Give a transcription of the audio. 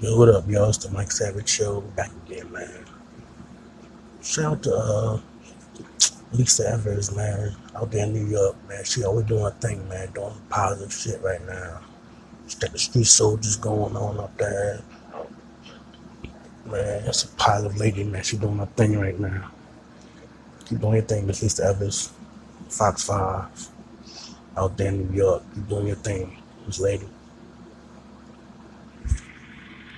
Yo, what up, y'all? It's the Mike Savage Show. Back again, man. Shout out to uh, Lisa Evers, man, out there in New York, man. She always doing her thing, man, doing positive shit right now. She got the street soldiers going on up there. Man, that's a positive lady, man. She doing her thing right now. Keep doing your thing, Miss Lisa Evers. Fox 5, out there in New York. Keep doing your thing, Miss Lady.